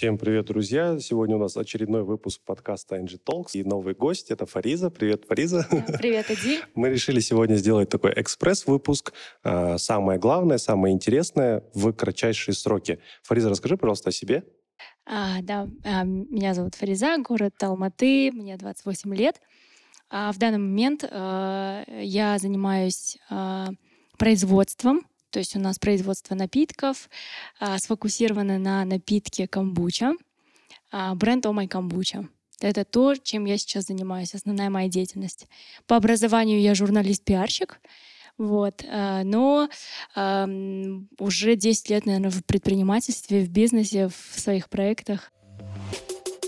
Всем привет, друзья! Сегодня у нас очередной выпуск подкаста NG Talks и новый гость — это Фариза. Привет, Фариза! Привет, Эдиль! Мы решили сегодня сделать такой экспресс-выпуск. А, самое главное, самое интересное в кратчайшие сроки. Фариза, расскажи, пожалуйста, о себе. А, да, а, меня зовут Фариза, город Алматы, мне 28 лет. А в данный момент а, я занимаюсь а, производством то есть у нас производство напитков а, сфокусировано на напитке камбуча, а, бренд Омай камбуча. Это то, чем я сейчас занимаюсь, основная моя деятельность. По образованию я журналист-пиарщик, вот. А, но а, уже 10 лет, наверное, в предпринимательстве, в бизнесе, в своих проектах.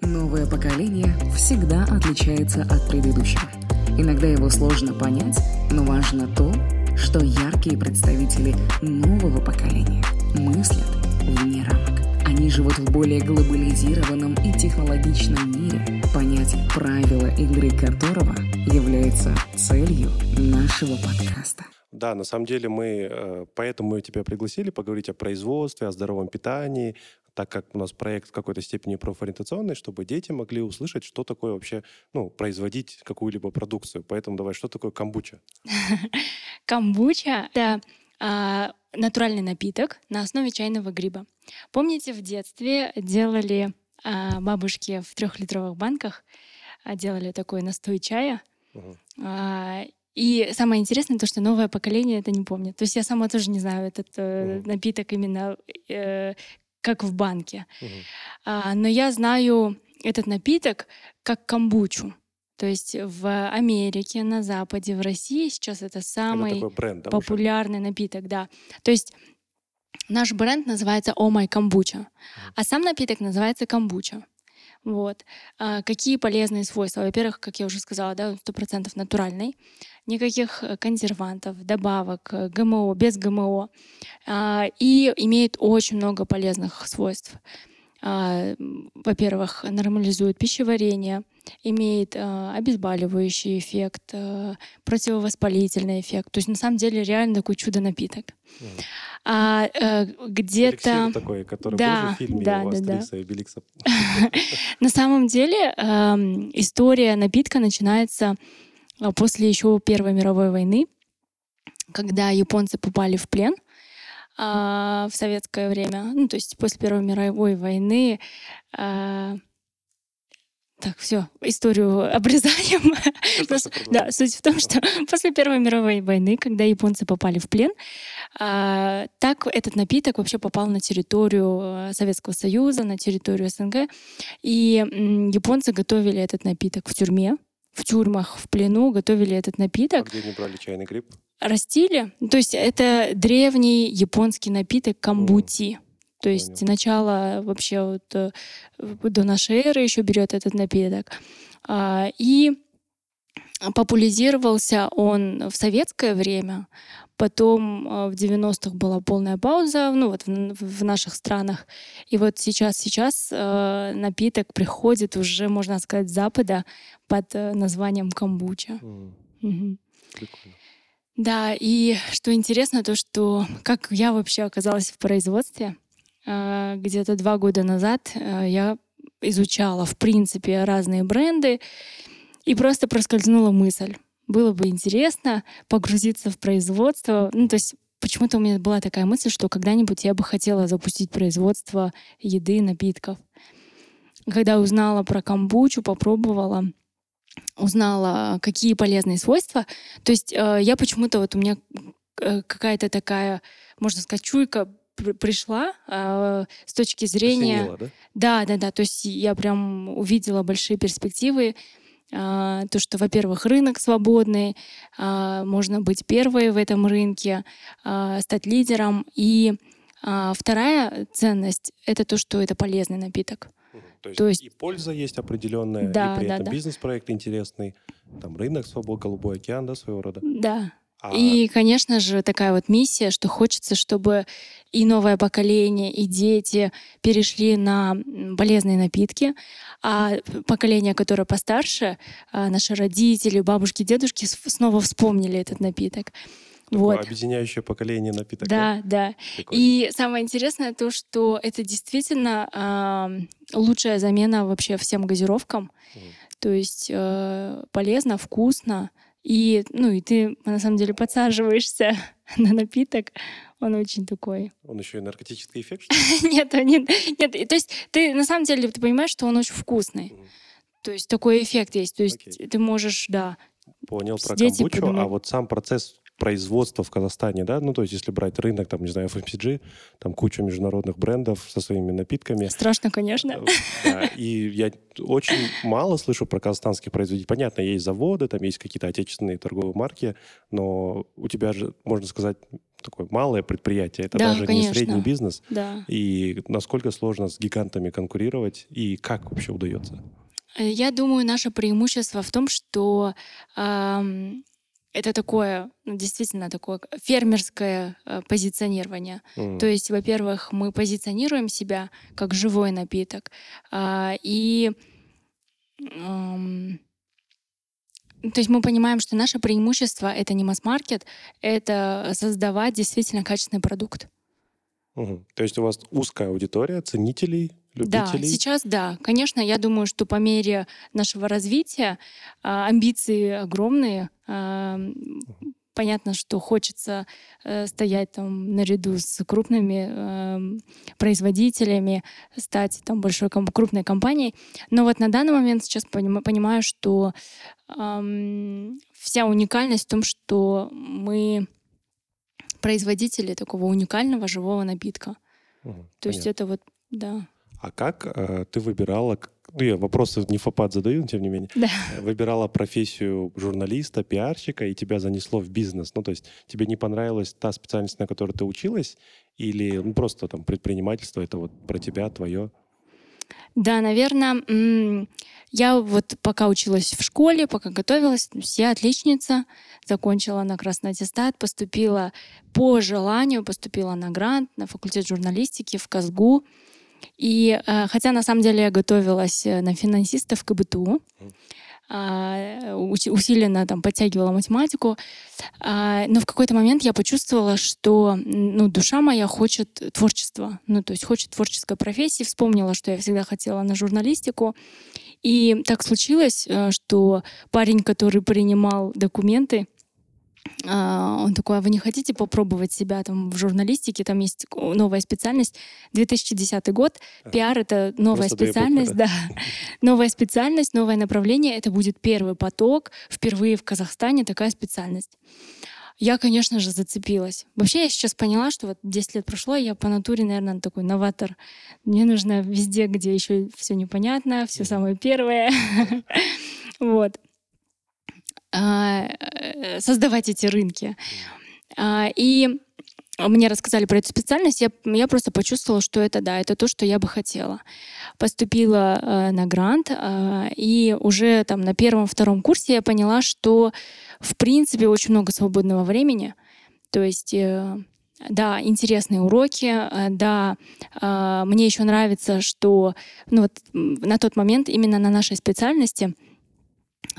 Новое поколение всегда отличается от предыдущего. Иногда его сложно понять, но важно то, что яркие представители нового поколения мыслят вне рамок. Они живут в более глобализированном и технологичном мире, понять правила игры которого является целью нашего подкаста. Да, на самом деле мы э, поэтому мы тебя пригласили поговорить о производстве, о здоровом питании, так как у нас проект в какой-то степени профориентационный, чтобы дети могли услышать, что такое вообще, ну, производить какую-либо продукцию. Поэтому давай, что такое камбуча? Камбуча — это а, натуральный напиток на основе чайного гриба. Помните, в детстве делали а, бабушки в трехлитровых банках, а, делали такой настой чая, и самое интересное то, что новое поколение это не помнит. То есть я сама тоже не знаю этот э, напиток именно э, как в банке. Угу. А, но я знаю этот напиток как камбучу. То есть в Америке, на Западе, в России сейчас это самый это бренд, да, популярный уже? напиток, да. То есть наш бренд называется Oh My Kombucha, mm. а сам напиток называется камбуча. Вот. А какие полезные свойства? Во-первых, как я уже сказала, да, 100% натуральный. Никаких э, консервантов, добавок, э, ГМО, без ГМО. А, и имеет очень много полезных свойств. А, во-первых, нормализует пищеварение, имеет а, обезболивающий эффект, а, противовоспалительный эффект. То есть на самом деле реально такой чудо-напиток. Mm. А, а, где-то... такой, который да, был в фильме да, у да, да. и Беликса. На самом деле история напитка начинается после еще Первой мировой войны, когда японцы попали в плен а, в советское время, ну, то есть после Первой мировой войны. А, так, все, историю обрезаем. Просто, да, суть в том, что после Первой мировой войны, когда японцы попали в плен, а, так этот напиток вообще попал на территорию э, Советского Союза, на территорию СНГ. И японцы готовили этот напиток в тюрьме, в тюрьмах, в плену, готовили этот напиток. А где они брали чайный гриб? растили. То есть это древний японский напиток камбути. То есть Понял. начало вообще вот э, до нашей эры еще берет этот напиток. А, и популяризировался он в советское время, потом э, в 90-х была полная пауза, ну вот в, в наших странах. И вот сейчас, сейчас э, напиток приходит уже, можно сказать, с Запада под э, названием камбуча. Mm. Угу. Прикольно. Да, и что интересно, то, что как я вообще оказалась в производстве, а, где-то два года назад а, я изучала, в принципе, разные бренды, и просто проскользнула мысль. Было бы интересно погрузиться в производство. Ну, то есть почему-то у меня была такая мысль, что когда-нибудь я бы хотела запустить производство еды, напитков. Когда узнала про камбучу, попробовала, узнала, какие полезные свойства. То есть э, я почему-то вот у меня э, какая-то такая, можно сказать, чуйка пришла э, с точки зрения... Осенила, да? Да, да, да. То есть я прям увидела большие перспективы. Э, то, что, во-первых, рынок свободный, э, можно быть первой в этом рынке, э, стать лидером. И вторая ценность — это то, что это полезный напиток. То есть, То есть и польза есть определенная, да, и при да, этом да. бизнес-проект интересный, там рынок свобод, голубой океан, да, своего рода. Да. А... И, конечно же, такая вот миссия, что хочется, чтобы и новое поколение, и дети перешли на полезные напитки, а поколение, которое постарше, а, наши родители, бабушки, дедушки снова вспомнили этот напиток. Вот. Объединяющее поколение напиток. Да, да. Прикольно. И самое интересное то, что это действительно э, лучшая замена вообще всем газировкам. Мгм. То есть э, полезно, вкусно. И, ну, и ты на самом деле подсаживаешься на напиток. Он очень такой. Он еще и наркотический эффект, что ли? Нет, нет, нет. То есть ты на самом деле ты понимаешь, что он очень вкусный. То есть такой эффект есть. То есть ты можешь, да. Понял про камбучу, а вот сам процесс производства в Казахстане, да, ну то есть если брать рынок, там, не знаю, FMCG, там куча международных брендов со своими напитками. Страшно, конечно. Э, Да, и я очень мало слышу про казахстанских производителей. Понятно, есть заводы, там есть какие-то отечественные торговые марки, но у тебя же, можно сказать, такое малое предприятие. Это Да, даже не конечно. средний бизнес. Да. И насколько сложно с гигантами конкурировать, и как вообще удается? Э, Я думаю, наше преимущество в том, что ам, это такое, ну, действительно такое фермерское э, позиционирование. М, То есть, во-первых, мы позиционируем себя как живой напиток, а, и то есть мы понимаем, что наше преимущество это не масс-маркет, это создавать действительно качественный продукт. мгм. То есть у вас узкая аудитория ценителей, Да, любителей? сейчас да. Конечно, я думаю, что по мере нашего развития а, амбиции огромные. А, Понятно, что хочется э, стоять там наряду с крупными эм, производителями, стать там большой ком- крупной компанией. Но вот на данный момент сейчас поним- понимаю, что ам, вся уникальность в том, что мы производители такого уникального живого напитка. Мгм, То есть понятно. это вот, да. А как э, ты выбирала, ну я вопросы не фапад задаю, но тем не менее, Да. э, выбирала профессию журналиста, пиарщика, и тебя занесло в бизнес? Ну то есть тебе не понравилась та специальность, на которой ты училась, или ну, просто там предпринимательство, это вот про тебя, твое? Да, наверное, я вот пока училась в школе, пока готовилась, я отличница, закончила на красный аттестат, поступила по желанию, поступила на грант на факультет журналистики в КАЗГУ. И э, хотя на самом деле я готовилась э, на финансиста в КБТУ, а, уси- усиленно там подтягивала математику, а, но в какой-то момент я почувствовала, что ну, душа моя хочет творчества, ну то есть хочет творческой профессии, вспомнила, что я всегда хотела на журналистику, и так случилось, э, что парень, который принимал документы, он такой, а вы не хотите попробовать себя там в журналистике? Там есть новая специальность. 2010 год. Пиар — это новая Просто буквы, специальность, да? да. Новая специальность, новое направление. Это будет первый поток. Впервые в Казахстане такая специальность. Я, конечно же, зацепилась. Вообще, я сейчас поняла, что вот 10 лет прошло, я по натуре, наверное, такой новатор. Мне нужно везде, где еще все непонятно, все самое первое. Вот. А, э, Создавать эти рынки. А, И мне рассказали про эту специальность, я, я просто почувствовала, что это да, это то, что я бы хотела. Поступила э, на грант, э, и уже там на первом-втором курсе я поняла, что в принципе очень много свободного времени. То есть э, да, интересные уроки, э, да, мне еще нравится, что ну вот на тот момент именно на нашей специальности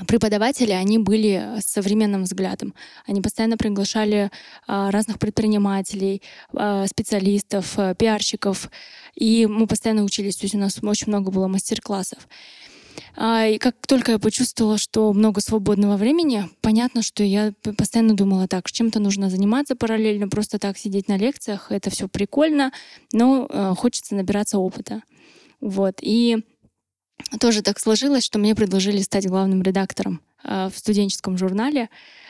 преподаватели, они были с современным взглядом. Они постоянно приглашали а, разных предпринимателей, а, специалистов, а, пиарщиков, и мы постоянно учились. То есть у нас очень много было мастер-классов. И как только я почувствовала, что много свободного времени, понятно, что я постоянно думала так, чем-то нужно заниматься параллельно, просто так сидеть на лекциях, это все прикольно, но хочется набираться опыта. Вот. И тоже так сложилось, что мне предложили стать главным редактором э, в студенческом журнале.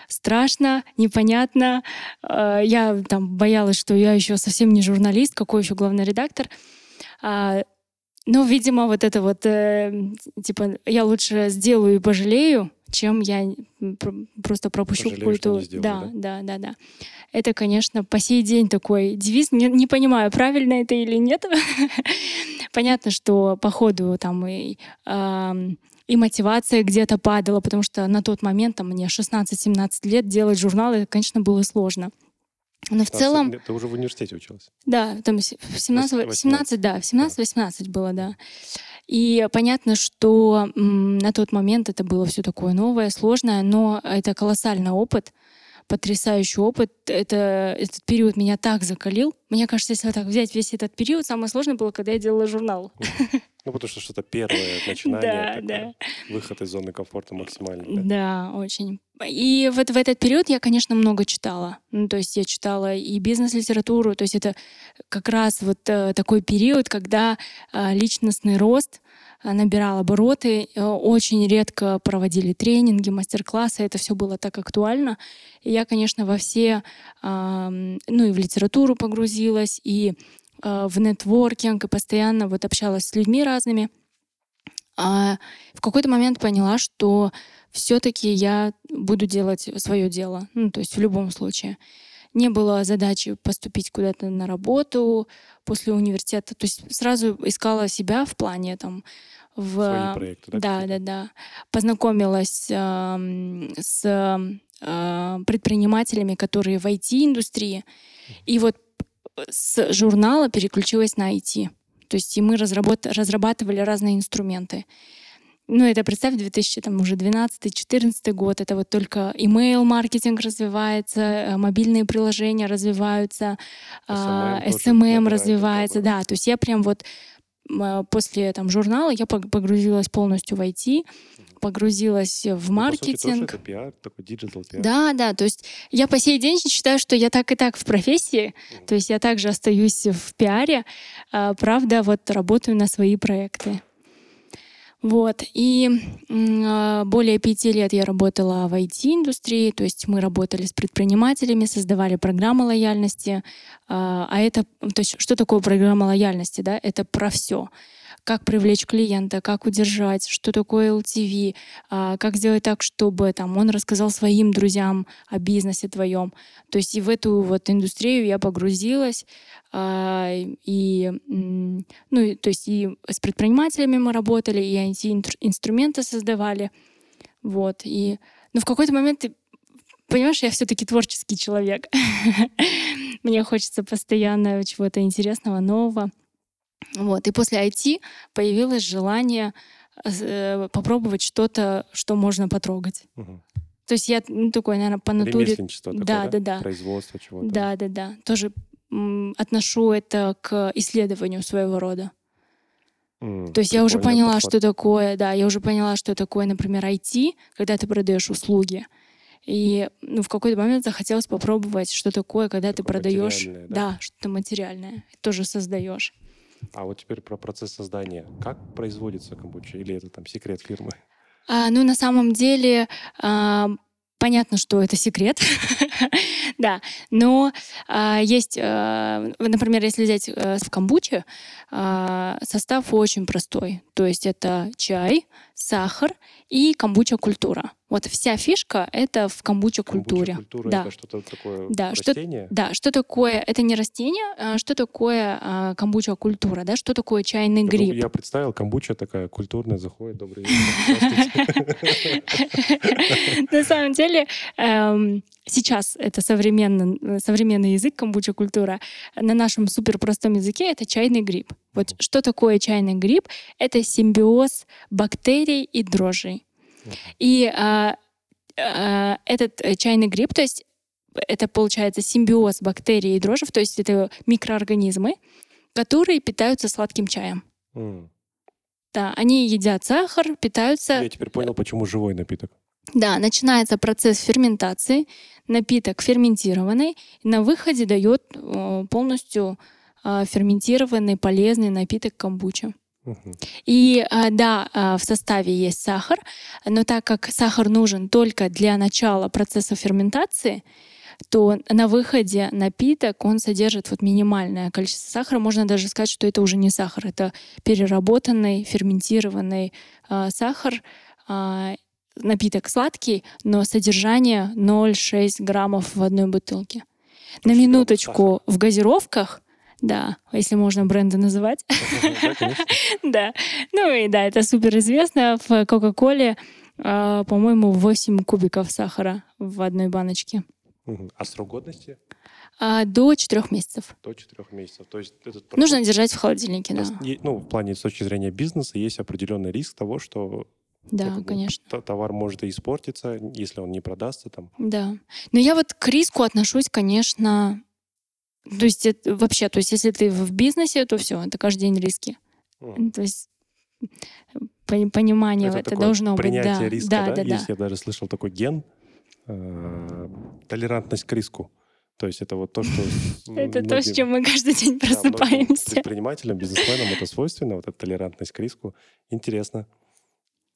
Страшно, непонятно. Э, я там боялась, что я еще совсем не журналист, какой еще главный редактор. А, ну, видимо, вот это вот, э, типа, я лучше сделаю и пожалею, чем я просто пропущу Пожалею, сделаю, да, да, да, да. Это, конечно, по сей день такой девиз. Не, не понимаю, правильно это или нет. Понятно, что по ходу там и, и мотивация где-то падала, потому что на тот момент там, мне 16-17 лет делать журналы, конечно, было сложно. Но в А, целом... Ты уже в университете училась? Да, там с- в 17, Вось- 17, да, в 17-18 было, да. И понятно, что на тот момент это было все такое новое, сложное, но это колоссальный опыт, потрясающий опыт. Это, этот период меня так закалил. Мне кажется, если вот так взять весь этот период, самое сложное было, когда я делала журнал. Ну, потому что что-то первое начинание, да, да. выход из зоны комфорта максимальный. Да, да очень. И вот в этот период я, конечно, много читала. Ну, то есть я читала и бизнес-литературу, то есть это как раз вот э, такой период, когда э, личностный рост э, набирал обороты, э, очень редко проводили тренинги, мастер-классы, это все было так актуально. И я, конечно, во все, ну и в литературу погрузилась, и в нетворкинг и постоянно вот общалась с людьми разными. А в какой-то момент поняла, что все-таки я буду делать свое дело. Ну, то есть в любом случае. Не было задачи поступить куда-то на работу после университета. То есть сразу искала себя в плане там в... Свои проекты, да? Да, да, да. Познакомилась э, с э, предпринимателями, которые в IT-индустрии. И вот с журнала переключилась на IT. То есть и мы разработ... разрабатывали разные инструменты. Ну, это представь, 2012-2014 год, это вот только email-маркетинг развивается, э, мобильные приложения развиваются, SMM, SMM развивается, да, то есть я прям вот после там журнала я погрузилась полностью в IT, погрузилась в маркетинг. Ну, по сути, тоже это пиар, такой digital пиар. Да, да, то есть я по сей день считаю, что я так и так в профессии, то есть я также остаюсь в пиаре, а, правда, вот работаю на свои проекты. Вот. И э, более пяти лет я работала в IT-индустрии, то есть мы работали с предпринимателями, создавали программы лояльности. Э, а это, то есть что такое программа лояльности? Да? Это про все как привлечь клиента, как удержать, что такое LTV, а, как сделать так, чтобы там, он рассказал своим друзьям о бизнесе твоем. То есть и в эту вот индустрию я погрузилась. А, и, ну, то есть и с предпринимателями мы работали, и IT-инструменты создавали. Вот. И, но в какой-то момент ты понимаешь, я все-таки творческий человек. Мне хочется постоянно чего-то интересного, нового. Вот. И после IT появилось желание э, попробовать что-то, что можно потрогать. Угу. То есть я ну, такой, наверное, по натуре... Такое, да, да, да, да. Производство чего-то. Да, да, да. Тоже отношу это к исследованию своего рода. Mm, То есть я уже поняла, подход. что такое, да, я уже поняла, что такое, например, IT, когда ты продаешь услуги. И ну, в какой-то момент захотелось попробовать, что такое, когда такое ты продаешь, да, да что-то материальное, тоже создаешь. А вот теперь про процесс создания. Как производится камбуча? Или это там секрет фирмы? А, ну, на самом деле, а, понятно, что это секрет, да, но а, есть, а, например, если взять а, в камбуче, а, состав очень простой. То есть это чай, сахар и камбуча-культура. Вот вся фишка — это в камбуча-культуре. Камбуча-культура да. — это что-то такое да, растение? Что, да, что такое... Это не растение, а что такое а, камбуча-культура, да, что такое чайный я гриб. Я представил, камбуча такая культурная, заходит, добрый вечер, На самом деле, эм, сейчас это современный, современный язык, камбуча-культура. На нашем суперпростом языке это чайный гриб. Вот что такое чайный гриб? Это симбиоз бактерий и дрожжей. И а, а, этот э, чайный гриб, то есть это получается симбиоз бактерий и дрожжев, то есть это микроорганизмы, которые питаются сладким чаем. Mm. Да, они едят сахар, питаются... Я теперь понял, почему живой напиток. Да, начинается процесс ферментации, напиток ферментированный, на выходе дает полностью а, ферментированный полезный напиток камбуча. И а, да, а, в составе есть сахар, но так как сахар нужен только для начала процесса ферментации, то на выходе напиток, он содержит вот минимальное количество сахара. Можно даже сказать, что это уже не сахар, это переработанный, ферментированный э, сахар. Э, напиток сладкий, но содержание 0,6 граммов в одной бутылке. На минуточку в газировках да, если можно бренды называть. Да. Ну и да, это супер известно. В Кока-Коле, а, по-моему, 8 кубиков сахара в одной баночке. А срок годности? А, до 4 месяцев. До 4 месяцев. То есть этот Нужно держать в холодильнике, да. Ну, в плане с точки зрения бизнеса есть определенный риск того, что Да, Как бы конечно. Товар может и испортиться, если он не продастся там. Да. Но я вот к риску отношусь, конечно... То есть это вообще, то есть если ты в бизнесе, то все, это каждый день риски. М. То есть пони- понимание Это это, должно быть. принятие Да, риска, да, да? да, да. Есть, я даже слышал такой ген, э, толерантность к риску. То есть это вот то, что... Это то, с чем мы каждый день да, просыпаемся. предпринимателям, бизнесменам это свойственно, вот эта толерантность к риску. Интересно.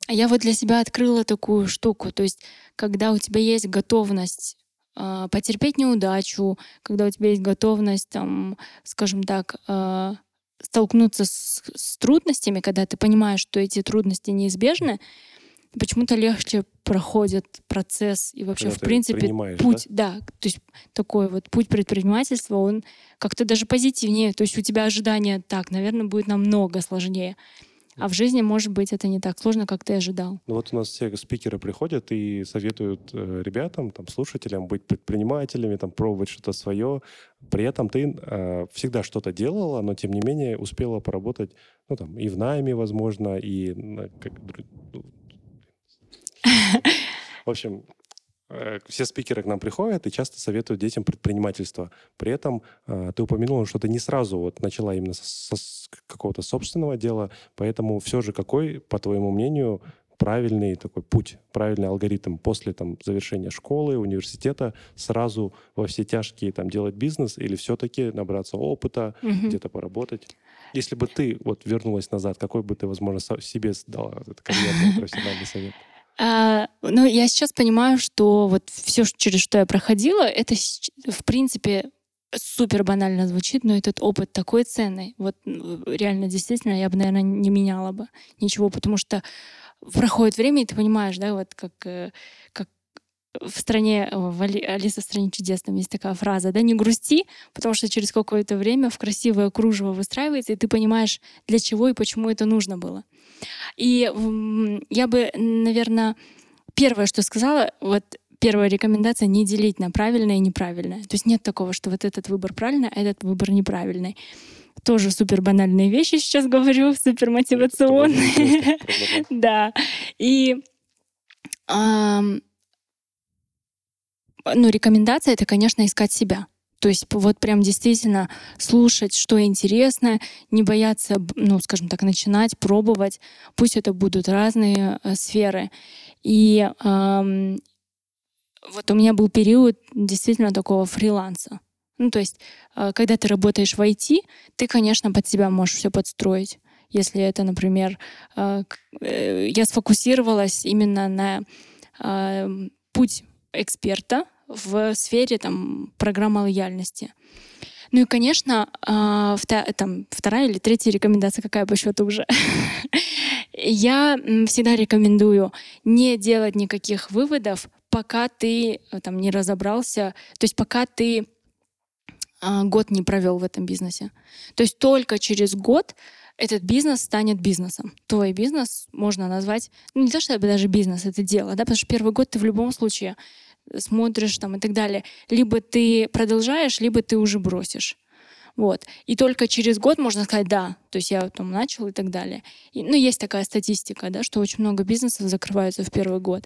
А я вот для себя открыла такую штуку. То есть, когда у тебя есть готовность а, потерпеть неудачу, когда у тебя есть готовность, там, скажем так, а, столкнуться с, с трудностями, когда ты понимаешь, что эти трудности неизбежны, почему-то легче проходит процесс и вообще, Когда в принципе, принимаешь, да? путь, да? то есть такой вот путь предпринимательства, он как-то даже позитивнее. То есть у тебя ожидания так, наверное, будет намного сложнее. А в жизни, может быть, это не так сложно, как ты ожидал. Ну вот у нас все спикеры приходят и советуют э, ребятам, там, слушателям быть предпринимателями, там, пробовать что-то свое. При этом ты э, всегда что-то делала, но тем не менее успела поработать, ну там, и в найме, возможно, и на- как ну, в общем, все спикеры к нам приходят и часто советуют детям предпринимательство. При этом э, ты упомянула, что ты не сразу вот начала именно со- с какого-то собственного дела, поэтому все же какой, по твоему мнению, правильный такой путь, правильный алгоритм после там завершения школы, университета сразу во все тяжкие там делать бизнес или все-таки набраться опыта, Мгм. где-то поработать? Если бы ты вот вернулась назад, какой бы ты, возможно, себе дала этот карьерный профессиональный совет? А, ну, я сейчас понимаю, что вот все, через что я проходила, это, в принципе, супер банально звучит, но этот опыт такой ценный. Вот реально, действительно, я бы, наверное, не меняла бы ничего, потому что проходит время, и ты понимаешь, да, вот как, э, как в стране, э, в Али- Алиса в стране чудес, там есть такая фраза, да, не грусти, потому что через какое-то время в красивое кружево выстраивается, и ты понимаешь, для чего и почему это нужно было. И я бы, наверное, первое, что сказала, вот первая рекомендация — не делить на правильное и неправильное. То есть нет такого, что вот этот выбор правильный, а этот выбор неправильный. Тоже супер банальные вещи сейчас говорю, супер мотивационные. Да. И ну, рекомендация это, конечно, искать себя. То есть вот прям действительно слушать, что интересно, не бояться, ну, скажем так, начинать, пробовать. Пусть это будут разные э, сферы. И ам, вот у меня был период действительно такого фриланса. Ну, то есть, э, когда ты работаешь в IT, ты, конечно, под себя можешь все подстроить. Если это, например, э, э, я сфокусировалась именно на э, путь эксперта в сфере там, программы лояльности. Ну и, конечно, а, вта- там, вторая или третья рекомендация, какая по счету уже. Я всегда рекомендую не делать никаких выводов, пока ты э, там не разобрался, то есть пока ты а, год не провел в этом бизнесе. То есть только через год этот бизнес станет бизнесом. Твой бизнес можно назвать, ну не то чтобы даже бизнес, это дело, да, потому что первый год ты в любом случае смотришь там и так далее. Либо ты продолжаешь, либо ты уже бросишь. Вот. И только через год можно сказать, да, то есть я там начал и так далее. И, ну, есть такая статистика, да, что очень много бизнесов закрываются в первый год.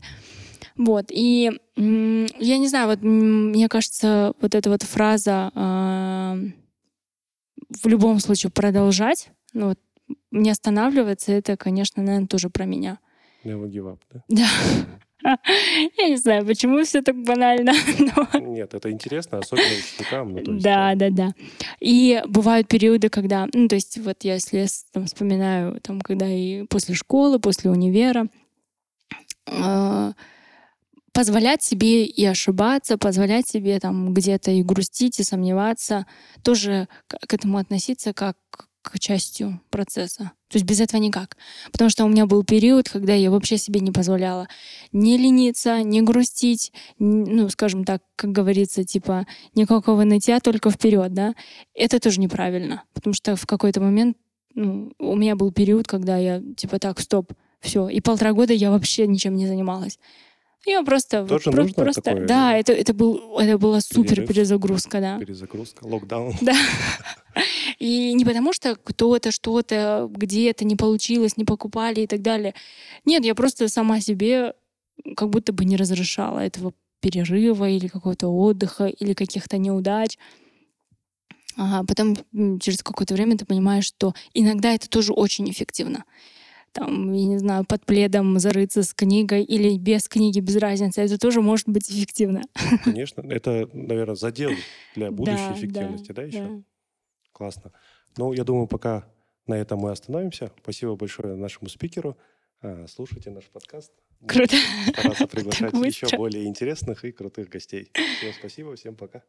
Вот. И я не знаю, вот мне кажется, вот эта вот фраза а, в любом случае продолжать, ну, вот, не останавливаться, это, конечно, наверное, тоже про меня. Never give up, да? Да. Я не знаю, почему все так банально, но Нет, это интересно, особенно ученикам. ну, есть, Да, да, да. И бывают периоды, когда, ну, то есть вот я если там, вспоминаю, там, когда и после школы, после универа, э, позволять себе и ошибаться, позволять себе там где-то и грустить, и сомневаться, тоже к, этому относиться как к частью процесса. То есть без этого никак. Потому что у меня был период, когда я вообще себе не позволяла не лениться, не грустить, ну, скажем так, как говорится, типа, никакого нытья, только вперед, да. Это тоже неправильно. Потому что в какой-то момент ну, у меня был период, когда я, типа, так, стоп, все. И полтора года я вообще ничем не занималась. Я просто... Тоже про- нужно просто, такое? Да, это, это, был, это была супер перезагрузка, да. Перезагрузка, локдаун. Да. И не потому, что кто-то что-то где-то не получилось, не покупали и так далее. Нет, я просто сама себе как будто бы не разрешала этого перерыва или какого-то отдыха или каких-то неудач. А потом через какое-то время ты понимаешь, что иногда это тоже очень эффективно. Там, я не знаю, под пледом зарыться с книгой или без книги, без разницы. Это тоже может быть эффективно. Конечно. Это, наверное, задел для будущей да, эффективности, да, да еще? Да. Классно. Ну, я думаю, пока на этом мы остановимся. Спасибо большое нашему спикеру. А, слушайте наш подкаст. Круто. Стараться приглашать еще более интересных и крутых гостей. Всем спасибо, всем пока.